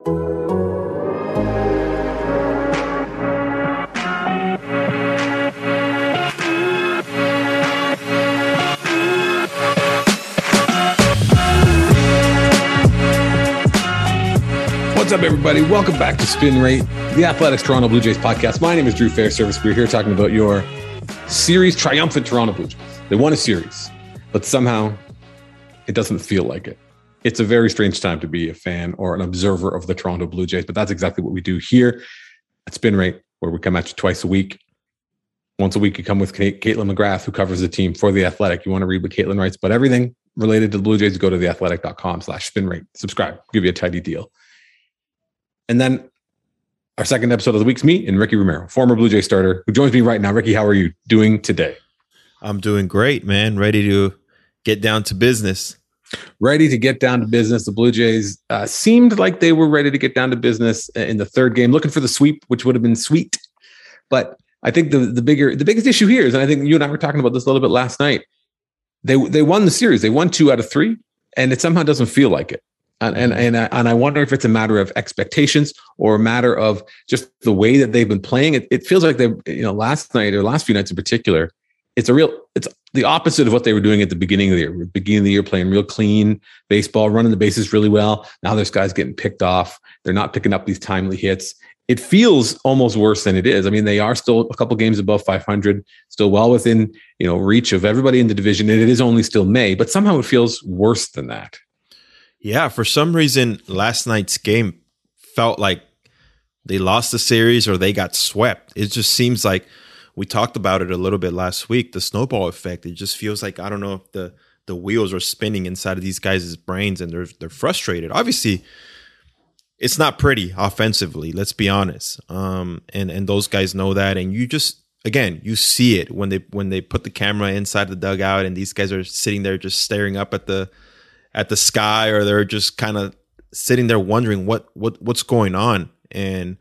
What's up, everybody? Welcome back to Spin Rate, the Athletics Toronto Blue Jays podcast. My name is Drew Fairservice. We're here talking about your series triumphant Toronto Blue Jays. They won a series, but somehow it doesn't feel like it. It's a very strange time to be a fan or an observer of the Toronto Blue Jays, but that's exactly what we do here at Spin Rate, where we come at you twice a week. Once a week, you come with Kaitlyn McGrath, who covers the team for The Athletic. You want to read what Kaitlyn writes, but everything related to the Blue Jays, go to theathletic.com slash spin rate. Subscribe, give you a tidy deal. And then our second episode of the week's me and Ricky Romero, former Blue Jay starter, who joins me right now. Ricky, how are you doing today? I'm doing great, man. Ready to get down to business. Ready to get down to business. The Blue Jays uh, seemed like they were ready to get down to business in the third game, looking for the sweep, which would have been sweet. But I think the the bigger the biggest issue here is, and I think you and I were talking about this a little bit last night. They they won the series. They won two out of three, and it somehow doesn't feel like it and and and I, and I wonder if it's a matter of expectations or a matter of just the way that they've been playing. It, it feels like they, you know, last night or last few nights in particular, it's a real, it's the opposite of what they were doing at the beginning of the year. Beginning of the year, playing real clean baseball, running the bases really well. Now there's guys getting picked off. They're not picking up these timely hits. It feels almost worse than it is. I mean, they are still a couple games above 500, still well within you know reach of everybody in the division, and it is only still May. But somehow it feels worse than that. Yeah, for some reason, last night's game felt like they lost the series or they got swept. It just seems like we talked about it a little bit last week. The snowball effect. It just feels like I don't know if the the wheels are spinning inside of these guys' brains and they're they're frustrated. Obviously, it's not pretty offensively. Let's be honest. Um, and and those guys know that. And you just again, you see it when they when they put the camera inside the dugout and these guys are sitting there just staring up at the at the sky or they're just kind of sitting there wondering what what what's going on and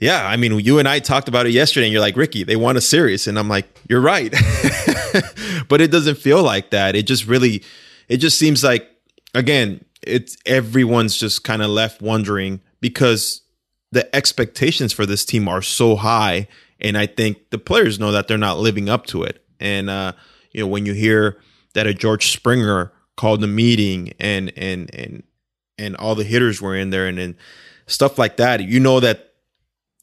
yeah i mean you and i talked about it yesterday and you're like ricky they won a series and i'm like you're right. But it doesn't feel like that. It just really it just seems like again it's everyone's just kind of left wondering because the expectations for this team are so high and i think the players know that they're not living up to it. And uh you know when you hear that a george springer called a meeting and and and and all the hitters were in there and then stuff like that you know that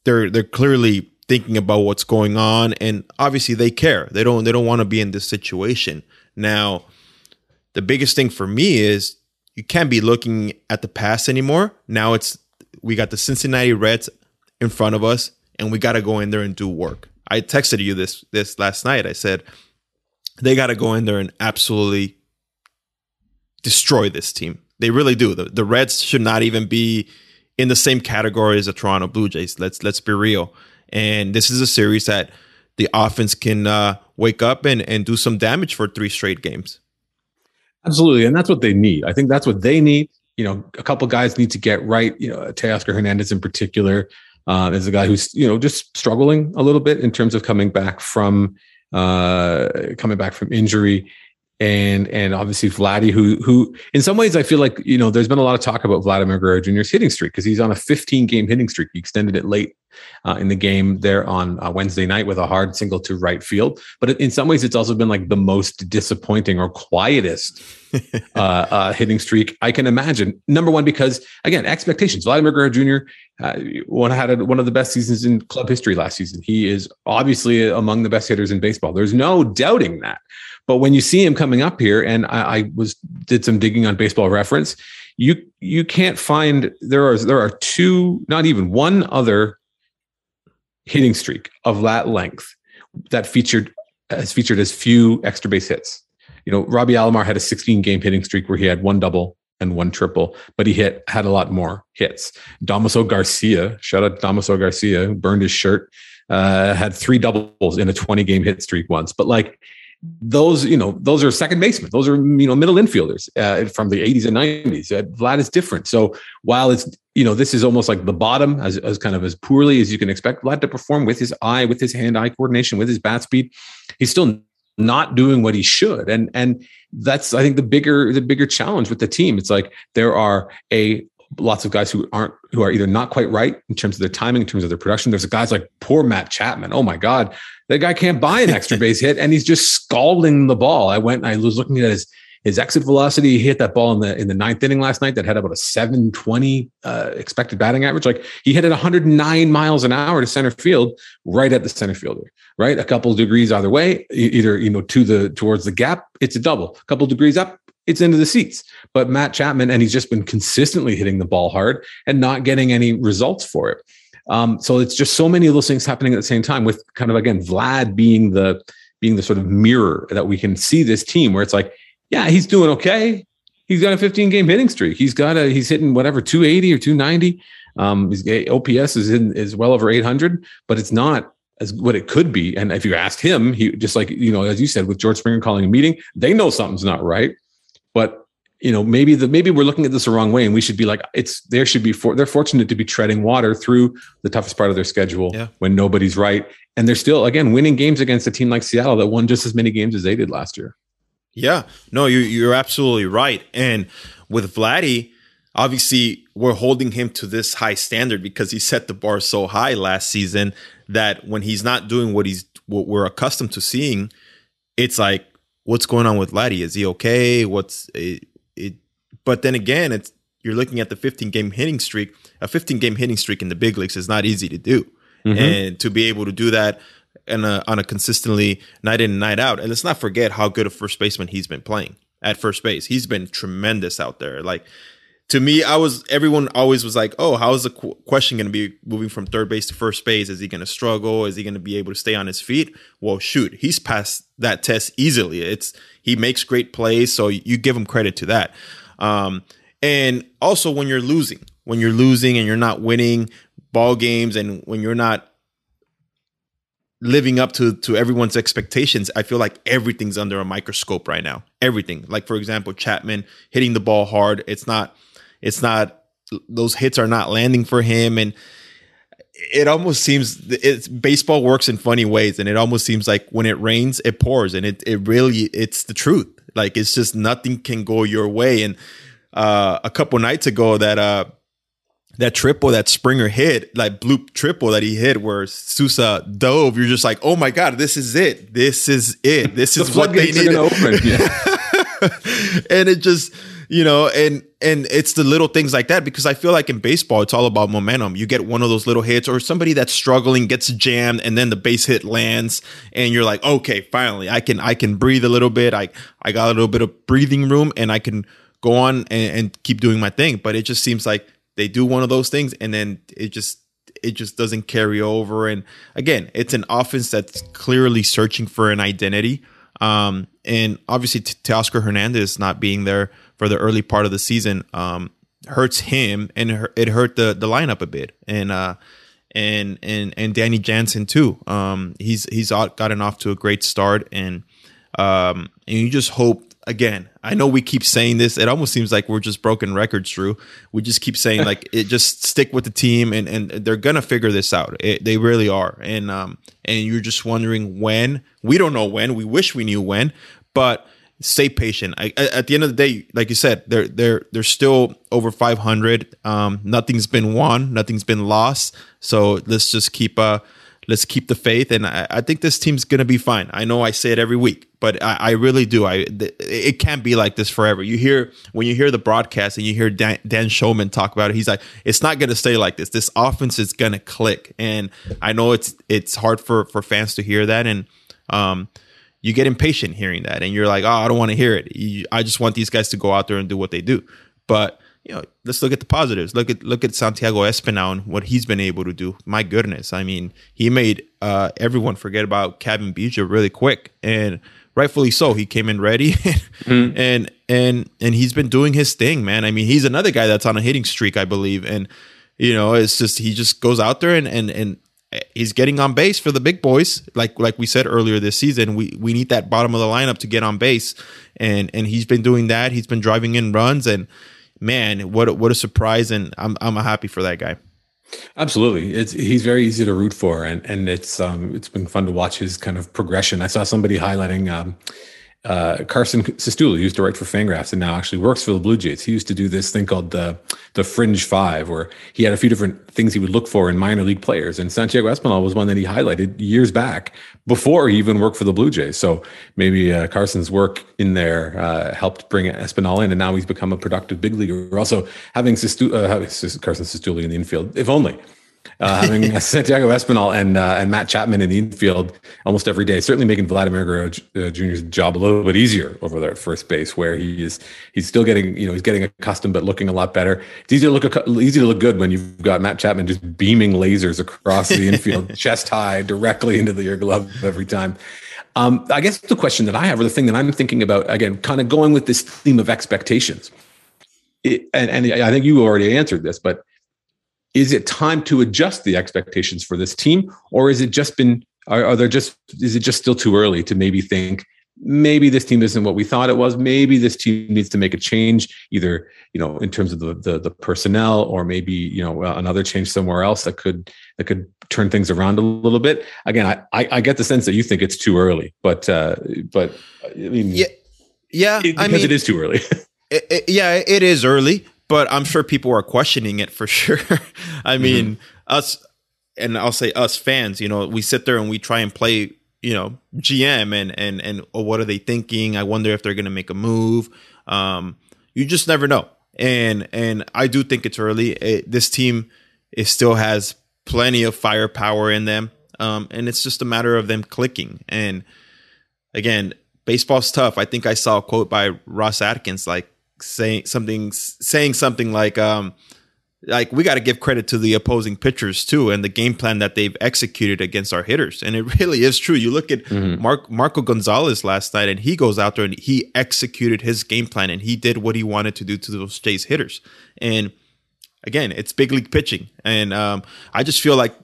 they're they're clearly thinking about what's going on and obviously they care. They don't they don't want to be in this situation. Now the biggest thing for me is you can't be looking at the past anymore. Now it's we got the cincinnati reds in front of us and we got to go in there and do work. I texted you this this last night. I said they got to go in there and absolutely destroy this team. They really do. The, the Reds should not even be in the same category as the Toronto Blue Jays. Let's let's be real. And this is a series that the offense can uh, wake up and, and do some damage for three straight games. Absolutely, and that's what they need. I think that's what they need. You know, a couple guys need to get right. You know, Teoscar Hernandez in particular uh, is a guy who's you know just struggling a little bit in terms of coming back from uh, coming back from injury and and obviously Vladdy, who who in some ways I feel like you know there's been a lot of talk about Vladimir Guerrero Jr.'s hitting streak because he's on a 15 game hitting streak. He extended it late uh, in the game there on uh, Wednesday night with a hard single to right field. But in some ways, it's also been like the most disappointing or quietest uh, uh, hitting streak I can imagine. Number one, because again, expectations. Vladimir Guerrero Jr. Uh, one had a, one of the best seasons in club history last season. He is obviously among the best hitters in baseball. There's no doubting that. But when you see him coming up here, and I, I was did some digging on Baseball Reference, you you can't find there are there are two, not even one other hitting streak of that length that featured has featured as few extra base hits. You know, Robbie Alomar had a 16 game hitting streak where he had one double and one triple, but he hit had a lot more hits. Damaso Garcia, shout out Damaso Garcia, burned his shirt, uh, had three doubles in a 20 game hit streak once. But like those, you know, those are second basemen. Those are you know middle infielders uh, from the 80s and 90s. Uh, Vlad is different. So while it's you know this is almost like the bottom as, as kind of as poorly as you can expect Vlad to perform with his eye, with his hand-eye coordination, with his bat speed, he's still not doing what he should. And and that's I think the bigger the bigger challenge with the team. It's like there are a lots of guys who aren't who are either not quite right in terms of their timing, in terms of their production. There's guys like poor Matt Chapman. Oh my God, that guy can't buy an extra base hit, and he's just scalding the ball. I went, I was looking at his his exit velocity. He hit that ball in the in the ninth inning last night that had about a 720 uh, expected batting average. Like he hit it 109 miles an hour to center field, right at the center fielder, right? A couple degrees either way, either you know to the towards the gap, it's a double. A couple degrees up, it's into the seats. But Matt Chapman, and he's just been consistently hitting the ball hard and not getting any results for it. Um, so it's just so many of those things happening at the same time with kind of again Vlad being the being the sort of mirror that we can see this team where it's like, yeah, he's doing okay. He's got a 15 game hitting streak. He's got a he's hitting whatever 280 or 290. Um, his OPS is in is well over 800, but it's not as what it could be. And if you ask him, he just like you know, as you said, with George Springer calling a meeting, they know something's not right. But you know, maybe the maybe we're looking at this the wrong way, and we should be like, it's there should be for they're fortunate to be treading water through the toughest part of their schedule Yeah. when nobody's right, and they're still again winning games against a team like Seattle that won just as many games as they did last year. Yeah, no, you you're absolutely right. And with Vladdy, obviously we're holding him to this high standard because he set the bar so high last season that when he's not doing what he's what we're accustomed to seeing, it's like, what's going on with Vladdy? Is he okay? What's it? it but then again, it's you're looking at the 15 game hitting streak. A 15 game hitting streak in the big leagues is not easy to do, mm-hmm. and to be able to do that and on a consistently night in and night out. And let's not forget how good a first baseman he's been playing at first base. He's been tremendous out there. Like to me, I was everyone always was like, "Oh, how is the qu- question going to be moving from third base to first base? Is he going to struggle? Is he going to be able to stay on his feet?" Well, shoot, he's passed that test easily. It's he makes great plays, so you give him credit to that. Um, and also, when you're losing, when you're losing and you're not winning ball games, and when you're not living up to to everyone's expectations i feel like everything's under a microscope right now. Everything. Like for example chapman hitting the ball hard. It's not it's not those hits are not landing for him. And it almost seems it's baseball works in funny ways. And it almost seems like when it rains it pours. And it it really it's the truth. Like it's just nothing can go your way. And uh a couple nights ago that uh that triple that Springer hit, like bloop triple that he hit, where Sousa dove, you're just like, oh my god, this is it, this is it, this The is what they're need. open. Yeah. and it just, you know, and and it's the little things like that because I feel like in baseball, it's all about momentum. You get one of those little hits, or somebody that's struggling gets jammed, and then the base hit lands, and you're like, okay, finally, I can I can breathe a little bit. I I got a little bit of breathing room, and I can go on and, and keep doing my thing. But it just seems like they do one of those things and then it just it just doesn't carry over. And again it's an offense that's clearly searching for an identity. Um and obviously Teoscar Hernandez not being there for the early part of the season um hurts him and it hurt- the the lineup a bit. And uh and and and Danny Jansen too. Um he's he's gotten off to a great start and um and you just hope again i know we keep saying this it almost seems like we're just broken records drew. We just keep saying like it just stick with the team and and they're gonna figure this out. It, they really are. And um and you're just wondering when. We don't know when. We wish we knew when but stay patient. I, at the end of the day like you said they're they're they're still over 500 um nothing's been won. Nothing's been lost. So let's just keep uh let's keep the faith and i, I think this team's gonna be fine i know i say it every week but I, I really do. I th- it can't be like this forever. You hear when you hear the broadcast and you hear Dan, Dan Shulman talk about it. He's like, it's not to stay like this. This offense is to click, and I know it's it's hard for for fans to hear that, and um, you get impatient hearing that, and you're like, oh, I don't want to hear it. You, I just want these guys to go out there and do what they do. But you know, let's look at the positives. Look at look at Santiago Espinal and what he's been able to do. My goodness, I mean, he made uh, everyone forget about Cavan Biggio really quick, and rightfully so. He came in ready, and and and he's been doing his thing, man. I mean, he's another guy that's on a hitting streak, I believe, and you know, it's just he just goes out there and and and he's getting on base for the big boys. Like like we said earlier this season, we we need that bottom of the lineup to get on base, and and he's been doing that. He's been driving in runs, and man, what a, what a surprise! And I'm I'm happy for that guy. Absolutely, it's he's very easy to root for, and and it's um it's been fun to watch his kind of progression. I saw somebody highlighting um uh, Carson Cistulli used to write for Fangraphs and now actually works for the Blue Jays. He used to do this thing called the the Fringe Five, where he had a few different things he would look for in minor league players. And Santiago Espinal was one that he highlighted years back before he even worked for the Blue Jays. So maybe uh, Carson's work in there uh, helped bring Espinal in, and now he's become a productive big leaguer. Also having, Sistu- uh, Carson Cistulli in the infield, if only uh, having Santiago Espinal and uh, and Matt Chapman in the infield almost every day, certainly making Vladimir Guerrero Jr.'s job a little bit easier over there at first base, where he is he's still getting you know he's getting accustomed but looking a lot better. It's easy to look easy to look good when you've got Matt Chapman just beaming lasers across the infield, chest high, directly into the, your glove every time. Um, I guess the question that I have, or the thing that I'm thinking about, again, kind of going with this theme of expectations. It, and, and I think you already answered this, but is it time to adjust the expectations for this team? Or is it just been are, are, there just is it just still too early to maybe think maybe this team isn't what we thought it was? Maybe this team needs to make a change either you know in terms of the the, the personnel or maybe you know another change somewhere else that could that could turn things around a little bit. Again i i, I get the sense that you think it's too early but uh but i mean yeah yeah it, because I mean, it is too early. it, it, yeah it is early but I'm sure people are questioning it for sure. I mm-hmm. mean, us, and I'll say us fans, you know, we sit there and we try and play, you know, GM and and and oh, what are they thinking? I wonder if they're going to make a move. Um, you just never know. And and I do think it's early. It, this team it still has plenty of firepower in them, um, and it's just a matter of them clicking. And again, baseball's tough. I think I saw a quote by Ross Atkins like saying something saying something like um like we got to give credit to the opposing pitchers too and the game plan that they've executed against our hitters. And it really is true. You look at mm-hmm. Mark Marco Gonzales last night and he goes out there and he executed his game plan and he did what he wanted to do to those Jays hitters. And again it's big league pitching. And um, I just feel like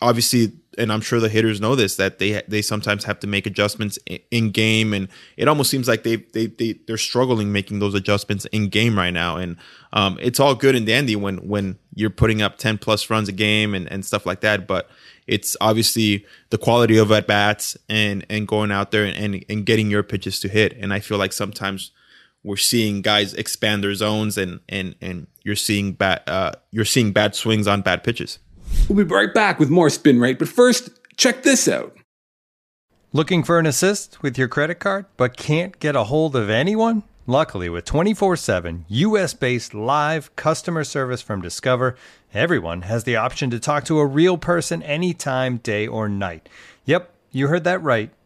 obviously and I'm sure the hitters know this that they they sometimes have to make adjustments in game, and it almost seems like they they they they're struggling making those adjustments in game right now. And um, it's all good and dandy when when you're putting up 10 plus runs a game and and stuff like that, but it's obviously the quality of at bats and and going out there and, and and getting your pitches to hit. And I feel like sometimes we're seeing guys expand their zones and and and you're seeing bad uh, you're seeing bad swings on bad pitches. We'll be right back with more spin rate, but first, check this out. Looking for an assist with your credit card, but can't get a hold of anyone? Luckily, with 24 7 US based live customer service from Discover, everyone has the option to talk to a real person anytime, day or night. Yep, you heard that right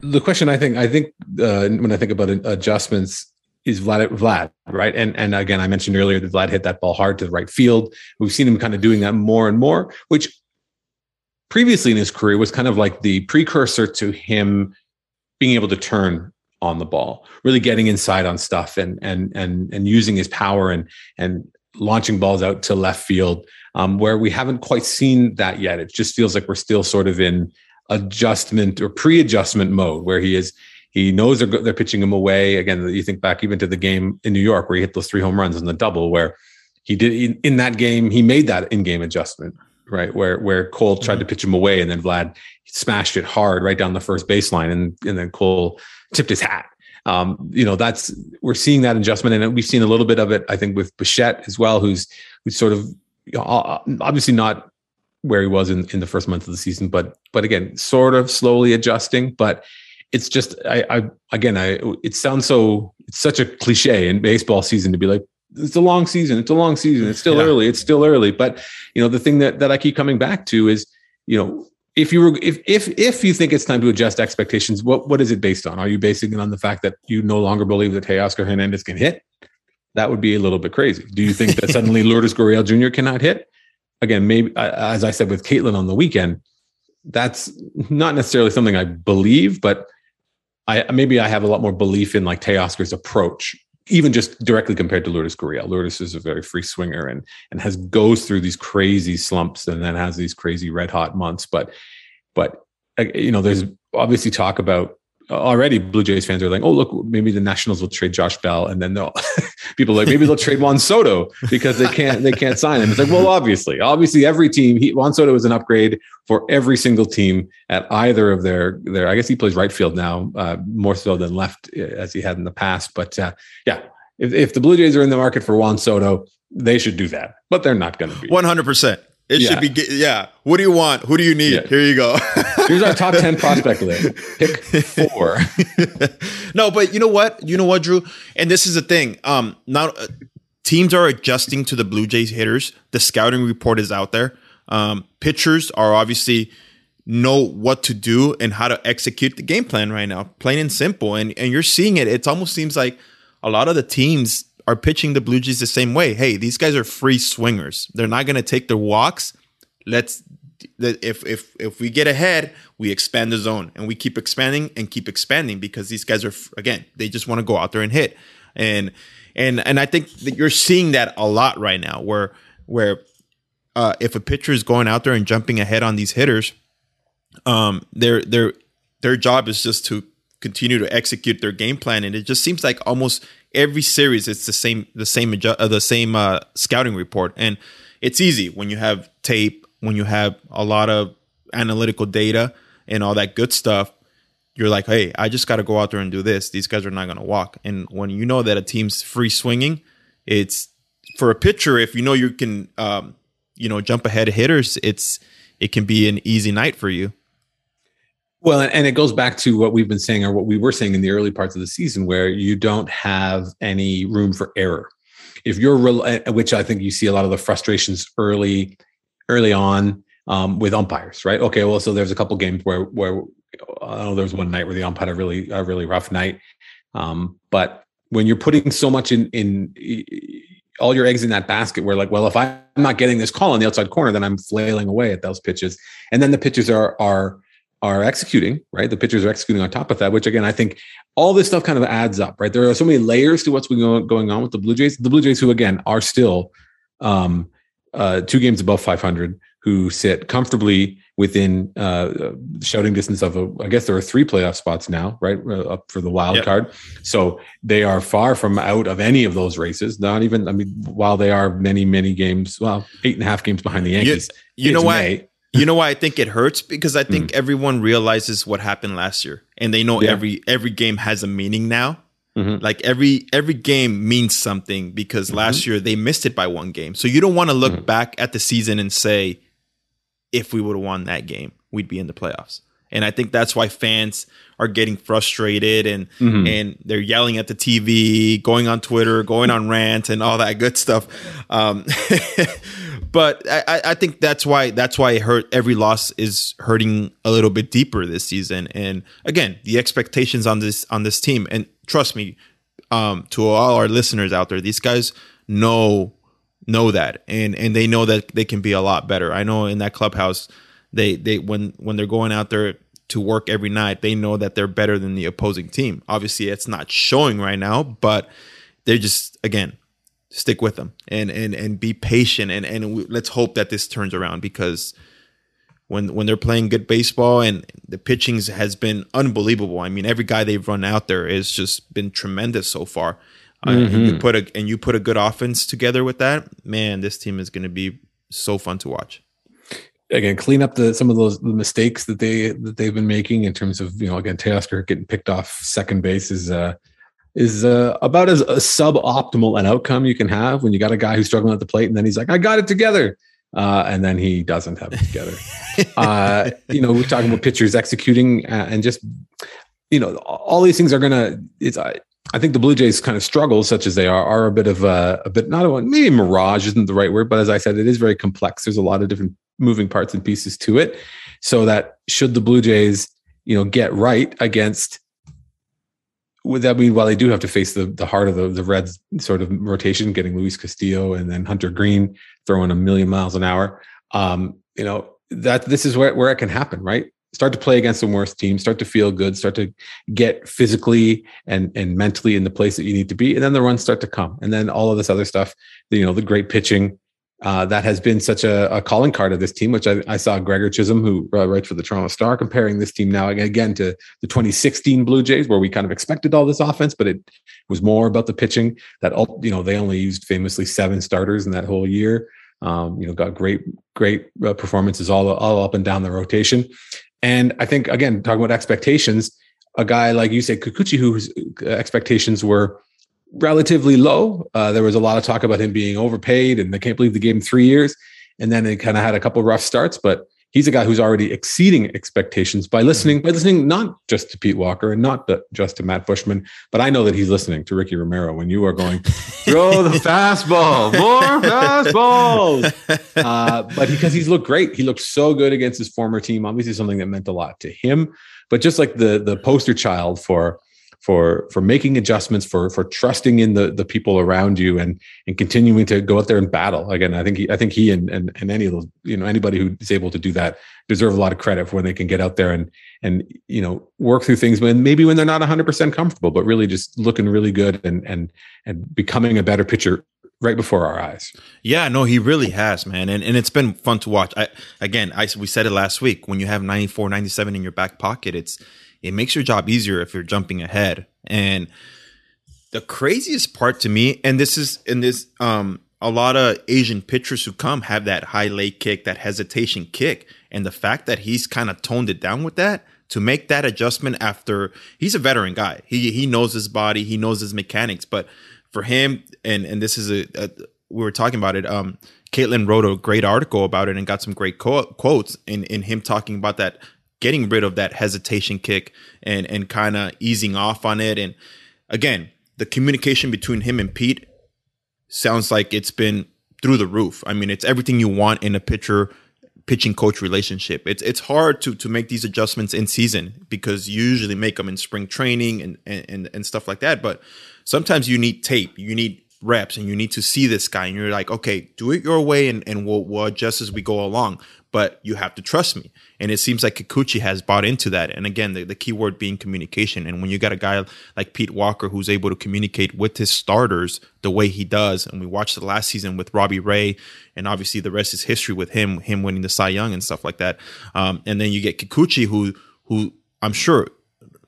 the question I think I think uh, when I think about adjustments is Vlad Vlad right and and again I mentioned earlier that Vlad hit that ball hard to the right field. We've seen him kind of doing that more and more, which previously in his career was kind of like the precursor to him being able to turn on the ball, really getting inside on stuff and and and and using his power and and launching balls out to left field. Um, where we haven't quite seen that yet. It just feels like we're still sort of in adjustment or pre-adjustment mode where he is he knows they're, they're pitching him away. Again you think back even to the game in new york where he hit those three home runs in the double where he did in, in that game he made that in-game adjustment right? Where where cole tried mm-hmm. to pitch him away and then vlad smashed it hard right down the first baseline and and then cole tipped his hat. Um, you know, that's we're seeing that adjustment, and we've seen a little bit of it, I think, with Bichette as well, who's who's sort of obviously not where he was in, in the first month of the season, but but again, sort of slowly adjusting. But it's just I, I again I it sounds so it's such a cliche in baseball season to be like it's a long season it's a long season it's still yeah. early it's still early but you know the thing that that I keep coming back to is you know if you were if if if you think it's time to adjust expectations what what is it based on are you basing it on the fact that you no longer believe that Teoscar Hernandez can hit that would be a little bit crazy do you think that suddenly Lourdes Gurriel Jr. cannot hit again maybe as I said with Kaitlyn on the weekend that's not necessarily something I believe but I maybe I have a lot more belief in like Teoscar's approach, even just directly compared to Lourdes Gurriel. Lourdes is a very free swinger and and has goes through these crazy slumps and then has these crazy red hot months. But but uh, you know, there's obviously talk about already Blue Jays fans are like, oh look, maybe the Nationals will trade Josh Bell, and then they'll people like maybe they'll trade Juan Soto because they can't they can't sign him. It's like, well, obviously, obviously every team he, Juan Soto is an upgrade for every single team at either of their their. I guess he plays right field now uh, more so than left uh, as he had in the past. But uh, yeah, if, if the Blue Jays are in the market for Juan Soto, they should do that, but they're not going to be. One hundred percent. It yeah. should be yeah. What do you want? Who do you need? Yeah. Here you go. Here's our top 10 prospect list. Pick 4. no, but you know what? You know what, Drew? And this is the thing. Um now uh, teams are adjusting to the Blue Jays hitters. The scouting report is out there. Um pitchers are obviously know what to do and how to execute the game plan right now. Plain and simple. And and you're seeing it. It almost seems like a lot of the teams are pitching the Blue Jays the same way. Hey, these guys are free swingers. They're not going to take their walks. Let's if if if we get ahead, we expand the zone and we keep expanding and keep expanding because these guys are again, they just want to go out there and hit. And and and I think that you're seeing that a lot right now where where uh, if a pitcher is going out there and jumping ahead on these hitters, um, their their their job is just to continue to execute their game plan, and it just seems like almost every series it's the same the same uh, the same uh, scouting report. And it's easy when you have tape when you have a lot of analytical data and all that good stuff. You're like hey i just got to go out there and do this. These guys are not going to walk. And when you know that a team's free swinging it's for a pitcher if you know you can um, you know jump ahead hitters it's it can be an easy night for you well, and it goes back to what we've been saying or what we were saying in the early parts of the season, where you don't have any room for error. If you're, which I think you see a lot of the frustrations early, early on um, with umpires, right? Okay, well, so there's a couple games where where I know there was one night where the umpire had a really a really rough night, um, but when you're putting so much in in all your eggs in that basket where like well if i'm not getting this call on the outside corner then i'm flailing away at those pitches and then the pitches are are are executing, right? The pitchers are executing on top of that, which again, I think all this stuff kind of adds up, right? There are so many layers to what's going on with the Blue Jays. The Blue Jays, who again are still um, uh, two games above 500, who sit comfortably within uh, shouting distance of, a, I guess there are three playoff spots now, right? Uh, up for the wild yep. card. So they are far from out of any of those races. Not even, I mean, while they are many, many games, well, eight and a half games behind the Yankees. You, you know what? You know why I think it hurts because I think mm. everyone realizes what happened last year, and they know yeah. every every game has a meaning now. Mm-hmm. Like every every game means something because mm-hmm. last year they missed it by one game. So you don't want to look mm-hmm. back at the season and say, if we would have won that game, we'd be in the playoffs. And I think that's why fans are getting frustrated and mm-hmm. and they're yelling at the TV, going on Twitter, going on rant, and all that good stuff. Um, but I, I think that's why that's why it hurt. Every loss is hurting a little bit deeper this season. And again, the expectations on this on this team, and trust me, um, to all our listeners out there, these guys know know that, and and they know that they can be a lot better. I know in that clubhouse, they they when when they're going out there to work every night, they know that they're better than the opposing team. Obviously, it's not showing right now, but they're just again stick with them and and and be patient and and let's hope that this turns around because when when they're playing good baseball and the pitching has been unbelievable. I mean, every guy they've run out there has just been tremendous so far. Mm-hmm. Uh, and you mm-hmm. put a and you put a good offense together with that, man. This team is going to be so fun to watch. Again, clean up the some of those the mistakes that they that they've been making in terms of you know again Teoscar getting picked off second base is uh is uh, about as a suboptimal an outcome you can have when you got a guy who's struggling at the plate and then he's like, I got it together. Uh, and then he doesn't have it together. uh, you know, we're talking about pitchers executing uh, and just, you know, all these things are going to, it's, I, I think the Blue Jays kind of struggles, such as they are, are a bit of a, a bit, not a one, maybe mirage isn't the right word, but as I said, it is very complex. There's a lot of different moving parts and pieces to it. So that should the Blue Jays, you know, get right against would that mean while they do have to face the the heart of the, the Reds sort of rotation, getting Luis Castillo and then Hunter Greene throwing a million miles an hour, um, you know, that this is where, where it can happen, right? Start to play against the worst team, start to feel good, start to get physically and and mentally in the place that you need to be, and then the runs start to come, and then all of this other stuff, you know, the great pitching, uh, that has been such a, a, calling card of this team, which I, I saw Gregor Chisholm, who uh, writes for the Toronto Star, comparing this team now again to the 2016 Blue Jays, where we kind of expected all this offense, but it was more about the pitching. That all you know they only used famously seven starters in that whole year. Um, you know, got great great uh, performances all all up and down the rotation. And I think again, talking about expectations, a guy like you said, Kikuchi, whose expectations were relatively low. Uh, there was a lot of talk about him being overpaid, and I can't believe they gave him three years. And then it kind of had a couple rough starts, but he's a guy who's already exceeding expectations by listening, by listening not just to Pete Walker and not just to Matt Buschmann, but I know that he's listening to Ricky Romero when you are going, throw the fastball, more fastballs. Uh, but because he's looked great, he looked so good against his former team. Obviously, something that meant a lot to him. But just like the the poster child for for for making adjustments, for for trusting in the the people around you, and and continuing to go out there and battle. Again, I think he, I think he and, and and any of those you know anybody who is able to do that deserve a lot of credit for when they can get out there and and you know work through things when maybe when they're not 100% comfortable, but really just looking really good and and and becoming a better pitcher right before our eyes. Yeah, no, he really has, man. And and it's been fun to watch. I again, I we said it last week when you have 94, 97 in your back pocket, it's it makes your job easier if you're jumping ahead. And the craziest part to me, and this is in this um a lot of Asian pitchers who come have that high leg kick, that hesitation kick. And the fact that he's kind of toned it down with that to make that adjustment after he's a veteran guy. He he knows his body, he knows his mechanics. But for him, and and this is a, a we were talking about it. Um, Kaitlyn wrote a great article about it and got some great co- quotes in in him talking about that getting rid of that hesitation kick and and kind of easing off on it. And again, the communication between him and Pete sounds like it's been through the roof. I mean, it's everything you want in a pitcher pitching coach relationship. It's it's hard to to make these adjustments in season because you usually make them in spring training and and and stuff like that. But sometimes you need tape. You need reps and you need to see this guy and you're like, okay, do it your way and, and we'll, we'll adjust as we go along but you have to trust me. And it seems like Kikuchi has bought into that. And again, the, the key word being communication. And when you got a guy like Pete Walker who's able to communicate with his starters the way he does, and we watched the last season with Robbie Ray, and obviously the rest is history with him, him winning the Cy Young and stuff like that. Um, and then you get Kikuchi who who I'm sure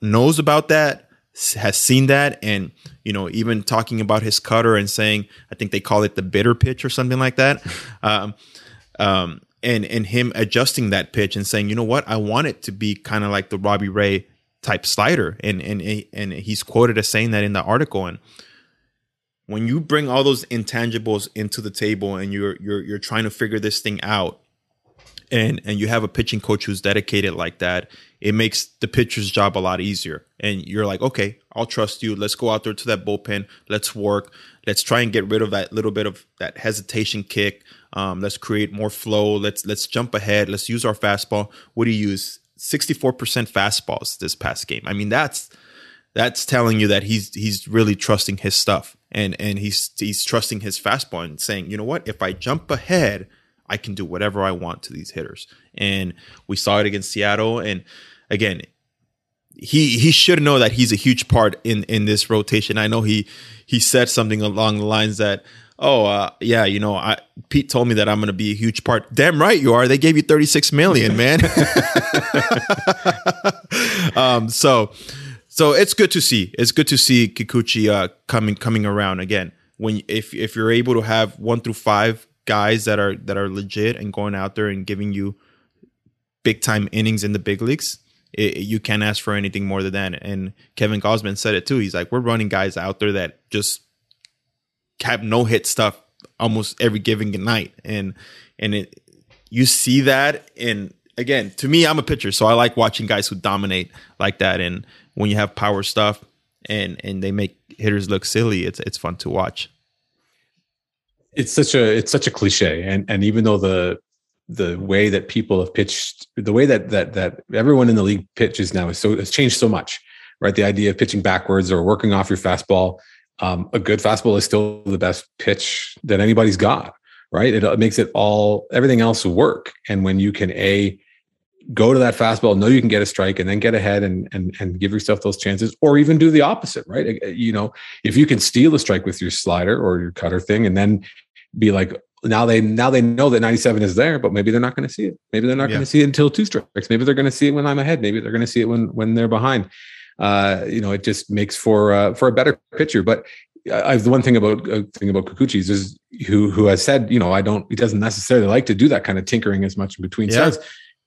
knows about that, has seen that, and you know even talking about his cutter and saying I think they call it the bitter pitch or something like that. Um, um, and and him adjusting that pitch and saying, you know what, I want it to be kind of like the Robbie Ray type slider, and and and he's quoted as saying that in the article. And when you bring all those intangibles into the table and you're you're you're trying to figure this thing out, and and you have a pitching coach who's dedicated like that, it makes the pitcher's job a lot easier. And you're like, okay, I'll trust you. Let's go out there to that bullpen. Let's work. Let's try and get rid of that little bit of that hesitation kick. Um, let's create more flow. Let's let's jump ahead. Let's use our fastball. What do you use? 64% fastballs this past game. I mean, that's that's telling you that he's he's really trusting his stuff and and he's he's trusting his fastball and saying, you know what, if I jump ahead, I can do whatever I want to these hitters. And we saw it against Seattle. And again, he he should know that he's a huge part in in this rotation. I know he he said something along the lines that oh uh, yeah you know I, pete told me that i'm going to be a huge part. Damn right you are. They gave you 36 million man. Um, so so it's good to see. It's good to see kikuchi uh, coming coming around again. When if if you're able to have one through five guys that are that are legit and going out there and giving you big time innings in the big leagues it, you can't ask for anything more than that. And Kevin Gausman said it too. He's like, we're running guys out there that just have no hit stuff almost every given night, and and it you see that. And again, to me, I'm a pitcher, so I like watching guys who dominate like that. And when you have power stuff and and they make hitters look silly, it's it's fun to watch. It's such a it's such a cliche, and and even though the the way that people have pitched, the way that that that everyone in the league pitches now is so has changed so much, right? The idea of pitching backwards or working off your fastball, um, a good fastball is still the best pitch that anybody's got, right? It, it makes it all everything else work, and when you can a go to that fastball, know you can get a strike, and then get ahead and and and give yourself those chances, or even do the opposite, right? You know, if you can steal a strike with your slider or your cutter thing, and then be like, now they now they know that 97 is there, but maybe they're not going to see it. Maybe they're not yeah. going to see it until two strikes. Maybe they're going to see it when I'm ahead. Maybe they're going to see it when when they're behind. Uh, you know, it just makes for uh, for a better pitcher. But I, the one thing about uh, thing about Kikuchi's is who who has said, you know, I don't. He doesn't necessarily like to do that kind of tinkering as much in between yeah. starts.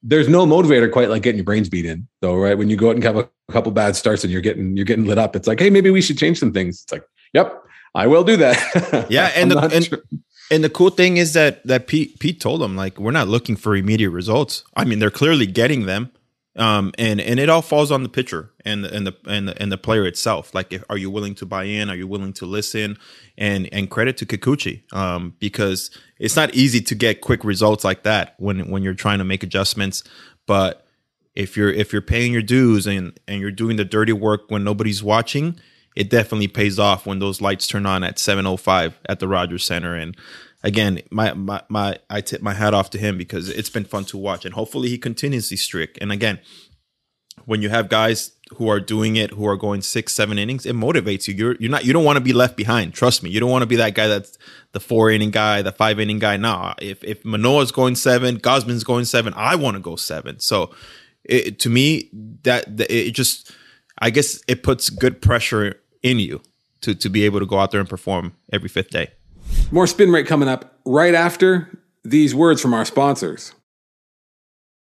There's no motivator quite like getting your brains beat in, though, right? When you go out and have a couple bad starts and you're getting you're getting lit up, it's like, hey, maybe we should change some things. It's like, yep, I will do that. Yeah, and the, and, sure. And the cool thing is that that Pete Pete told them like we're not looking for immediate results. I mean, they're clearly getting them, um, and and it all falls on the pitcher and the, and the and the, and the player itself. Like, if, are you willing to buy in? Are you willing to listen? And and credit to Kikuchi, um, because it's not easy to get quick results like that when when you're trying to make adjustments. But if you're if you're paying your dues and and you're doing the dirty work when nobody's watching, it definitely pays off when those lights turn on at 7:05 at the Rogers Center. And again, my my my I tip my hat off to him because it's been fun to watch, and hopefully he continues the streak. And again, when you have guys who are doing it, who are going six, seven innings, it motivates you. You're you're not you don't want to be left behind. Trust me, you don't want to be that guy that's the four inning guy, the five inning guy. Nah, if if Manoah's going seven, Gausman's going seven, I want to go seven. So it, to me, that it just I guess it puts good pressure in you to to be able to go out there and perform every fifth day. More spin rate coming up right after these words from our sponsors.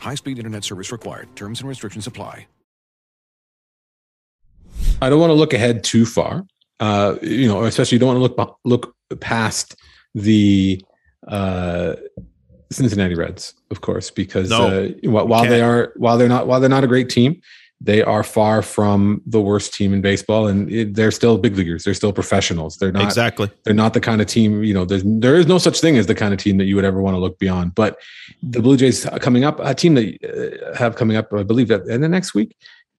High speed internet service required. Terms and restrictions apply. I don't want to look ahead too far. Uh, you know, especially you don't want to look look past the uh, Cincinnati Reds, of course, because no, uh, while they are while they're not while they're not a great team, they are far from the worst team in baseball, and it, they're still big leaguers. They're still professionals. They're not exactly. They're not the kind of team. You know, there's there is no such thing as the kind of team that you would ever want to look beyond. But the Blue Jays coming up, a team that uh, have coming up, I believe that in the next week.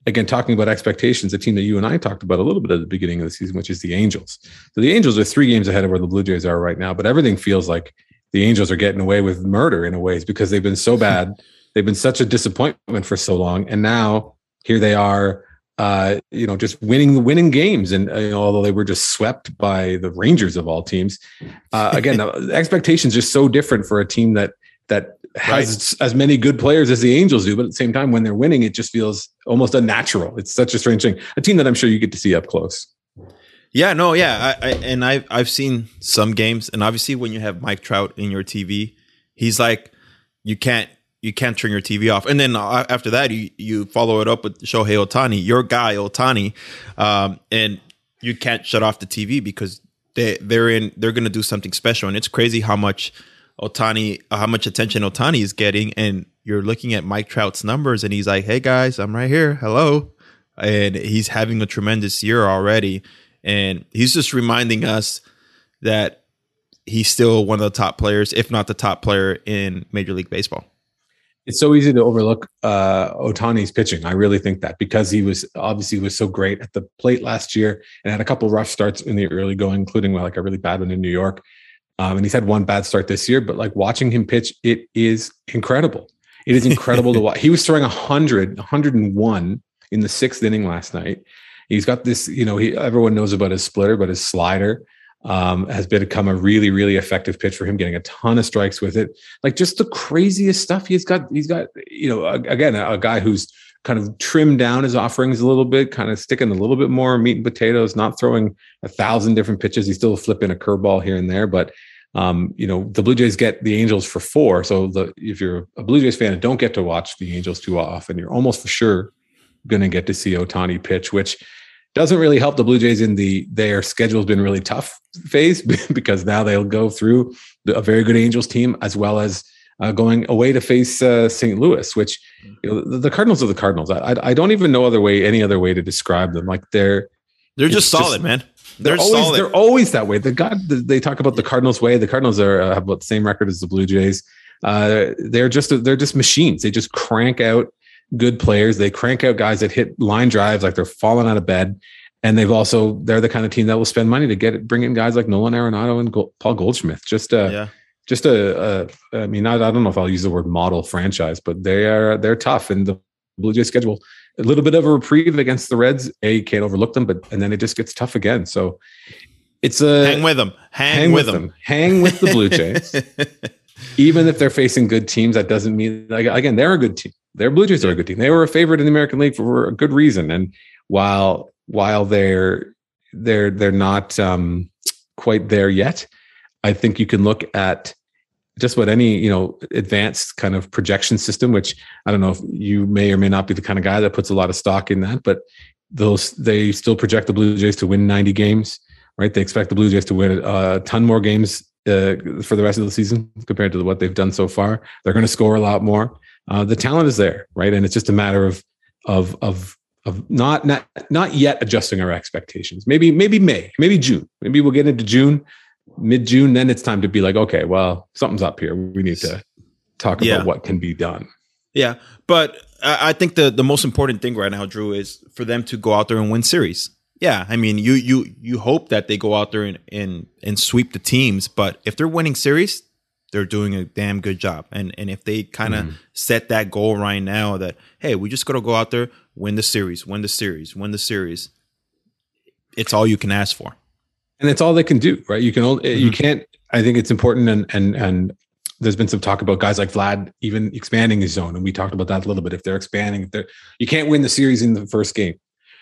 Again, talking about expectations, a team that you and I talked about a little bit at the beginning of the season, which is the Angels. So the Angels are three games ahead of where the Blue Jays are right now, but everything feels like the Angels are getting away with murder in a ways because they've been so bad. they've been such a disappointment for so long, and now here they are uh, you know, just winning the winning games. And uh, you know, although they were just swept by the Rangers of all teams, uh, again, the expectations are so different for a team that that has right. as many good players as the Angels do, but at the same time, when they're winning, it just feels almost unnatural. It's such a strange thing. A team that I'm sure you get to see up close. Yeah, no, yeah, I, I, and I've I've seen some games, and obviously when you have Mike Trout in your TV, he's like, you can't you can't turn your TV off. And then uh, after that, you you follow it up with Shohei Ohtani, your guy Ohtani, um, and you can't shut off the TV because they they're in they're to do something special. And it's crazy how much Ohtani, how much attention Ohtani is getting. And you're looking at Mike Trout's numbers, and he's like, "Hey guys, I'm right here. Hello." and he's having a tremendous year already. And he's just reminding us that he's still one of the top players, if not the top player in Major League Baseball. It's so easy to overlook uh, Ohtani's pitching. I really think that because he was obviously was so great at the plate last year and had a couple rough starts in the early going, including like a really bad one in New York. Um, and he's had one bad start this year, but like watching him pitch, it is incredible. It is incredible to watch. He was throwing 100, 101 in the sixth inning last night. He's got this, you know, he everyone knows about his splitter, but his slider um, has become a really, really effective pitch for him, getting a ton of strikes with it. Like just the craziest stuff he's got. He's got, you know, again, a, a guy who's kind of trimmed down his offerings a little bit, kind of sticking a little bit more meat and potatoes, not throwing a thousand different pitches. He's still flipping a curveball here and there, but um, you know, the Blue Jays get the Angels for four. So the if you're a Blue Jays fan and don't get to watch the Angels too often, you're almost for sure going to get to see Ohtani pitch, which doesn't really help the Blue Jays in the their schedule's been really tough phase because now they'll go through the, a very good Angels team as well as uh, going away to face uh, St. Louis, which you know, the, Cardinals are the Cardinals. I, I, don't even know other way any other way to describe them. Like they're they're just solid, just, man. They're, they're always solid. they're always that way. The God they talk about the Cardinals way. The Cardinals are uh, have about the same record as the Blue Jays. Uh, they're just they're just machines. They just crank out good players. They crank out guys that hit line drives like they're falling out of bed. And they've also they're the kind of team that will spend money to get bring in guys like Nolan Arenado and Gold, Paul Goldschmidt. Just a yeah. just a, a I mean I, I don't know if I'll use the word model franchise, but they are they're tough and the Blue Jays schedule a little bit of a reprieve against the Reds. A you can't overlook them, but and then it just gets tough again. So it's a hang with them, hang, hang with, with them. them, hang with the Blue Jays. Even if they're facing good teams, that doesn't mean like again they're a good team. Their Blue Jays are a good team. They were a favorite in the American League for a good reason. And while while they're they're they're not um, quite there yet, I think you can look at just what any you know advanced kind of projection system. Which I don't know if you may or may not be the kind of guy that puts a lot of stock in that, but those they still project the Blue Jays to win 90 games. Right? They expect the Blue Jays to win a ton more games uh, for the rest of the season compared to what they've done so far. They're going to score a lot more uh, the talent is there, right? And it's just a matter of of of of not not not yet adjusting our expectations. Maybe maybe May, maybe June. Maybe we'll get into June, mid June. Then it's time to be like, okay, well, something's up here. We need to talk yeah. about what can be done. Yeah, but I think the the most important thing right now, Drew, is for them to go out there and win series. Yeah, I mean, you you you hope that they go out there and and, and sweep the teams, but if they're winning series, they're doing a damn good job. And and if they kind of mm. set that goal right now that hey, we just got to go out there, win the series, win the series, win the series. It's all you can ask for. And it's all they can do, right? You can only, mm-hmm. you can't I think it's important and and and there's been some talk about guys like Vlad even expanding his zone and we talked about that a little bit if they're expanding if they're you can't win the series in the first game.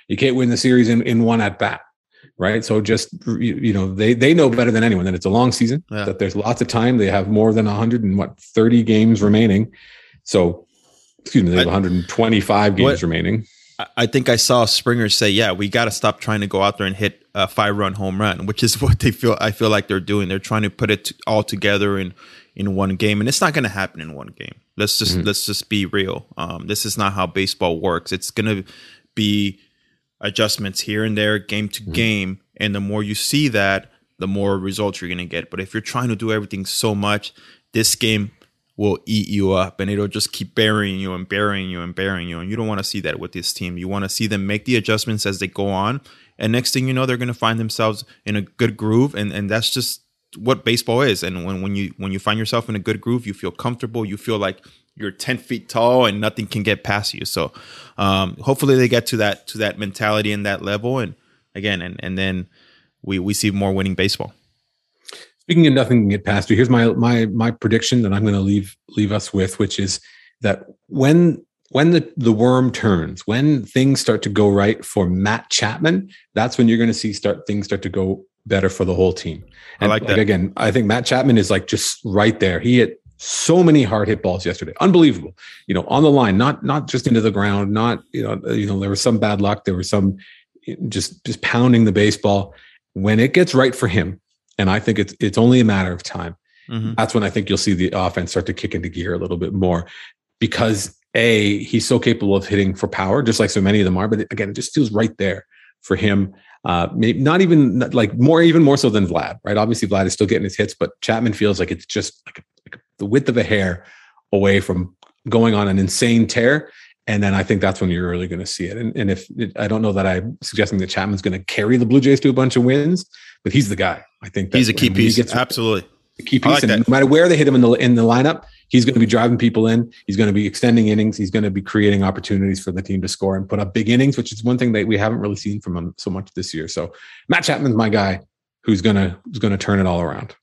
You can't win the series in, in one at bat right? So just you know, they they know better than anyone that it's a long season, yeah. that there's lots of time. They have more than 100 and what 30 games remaining. So, excuse me, they have 125 games what, remaining. I think I saw Springer say, "Yeah, we got to stop trying to go out there and hit a five-run home run," which is what they feel. I feel like they're doing. They're trying to put it all together in in one game, and it's not going to happen in one game. Let's just mm-hmm. let's just be real. Um, this is not how baseball works. It's going to be adjustments here and there, game to mm-hmm. game. And the more you see that, the more results you're going to get. But if you're trying to do everything so much, this game will eat you up and it'll just keep burying you and burying you and burying you. And you don't want to see that with this team. You want to see them make the adjustments as they go on. And next thing you know, they're going to find themselves in a good groove. And, and that's just what baseball is. And when, when you when you find yourself in a good groove, you feel comfortable. You feel like you're 10 feet tall and nothing can get past you. So um, hopefully they get to that to that mentality and that level. And again, and and then we we see more winning baseball. Speaking of nothing can get past you, here's my my my prediction that I'm going to leave leave us with, which is that when when the, the worm turns, when things start to go right for Matt Chapman, that's when you're going to see start things start to go better for the whole team. And I like, like that. Again, I think Matt Chapman is like just right there. He hit so many hard hit balls yesterday unbelievable you know on the line not not just into the ground not you know you know there was some bad luck there was some just just pounding the baseball when it gets right for him and i think it's it's only a matter of time mm-hmm. that's when i think you'll see the offense start to kick into gear a little bit more because a he's so capable of hitting for power, just like so many of them are. But again, it just feels right there for him. Uh, maybe not even like more, even more so than Vlad, right? Obviously, Vlad is still getting his hits, but Chapman feels like it's just like, like the width of a hair away from going on an insane tear. And then I think that's when you're really going to see it. And, and if I don't know that I'm suggesting that Chapman's going to carry the Blue Jays to a bunch of wins, but he's the guy. I think he's a key piece. Absolutely, a key piece. Like and no matter where they hit him in the in the lineup, he's going to be driving people in. He's going to be extending innings. He's going to be creating opportunities for the team to score and put up big innings, which is one thing that we haven't really seen from him so much this year. So Matt Chapman's my guy who's gonna who's gonna turn it all around.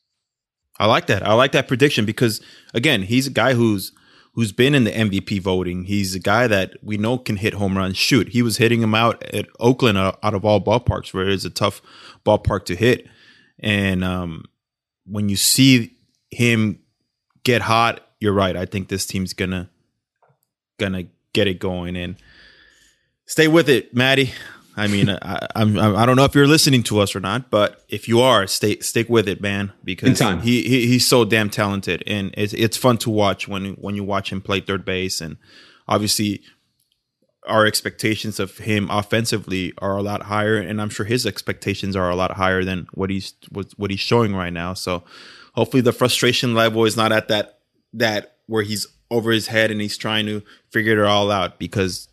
I like that. I like that prediction because again, he's a guy who's who's been in the MVP voting. He's a guy that we know can hit home runs. Shoot, he was hitting him out at Oakland uh, out of all ballparks, where it is a tough ballpark to hit. And um, when you see him get hot you're right. I think this team's gonna gonna get it going and stay with it, Maddie. I mean, I, I'm, I don't know if you're listening to us or not, but if you are, stay stick with it, man, because he, he he's so damn talented, and it's it's fun to watch when when you watch him play third base, and obviously our expectations of him offensively are a lot higher, and I'm sure his expectations are a lot higher than what he's what, what he's showing right now. So hopefully the frustration level is not at that that where he's over his head and he's trying to figure it all out because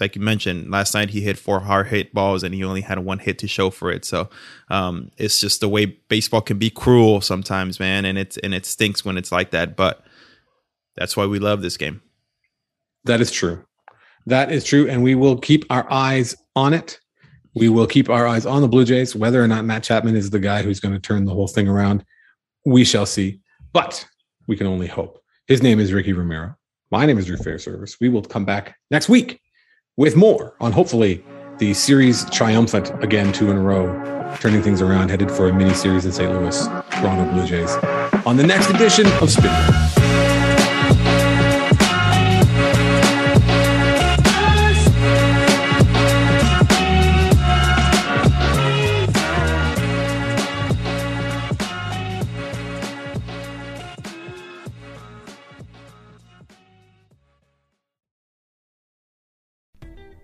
like you mentioned last night he hit four hard hit balls and he only had one hit to show for it. So um, it's just the way baseball can be cruel sometimes man and it's and it stinks when it's like that but that's why we love this game. That is true. That is true and we will keep our eyes on it. We will keep our eyes on the blue jays. Whether or not matt chapman is the guy who's going to turn the whole thing around we shall see. But we can only hope. His name is Ricky Romero. My name is Drew Fairservice. We will come back next week with more on hopefully the series triumphant again two in a row, turning things around, headed for a mini series in St. Louis, Toronto Blue Jays, on the next edition of Spin.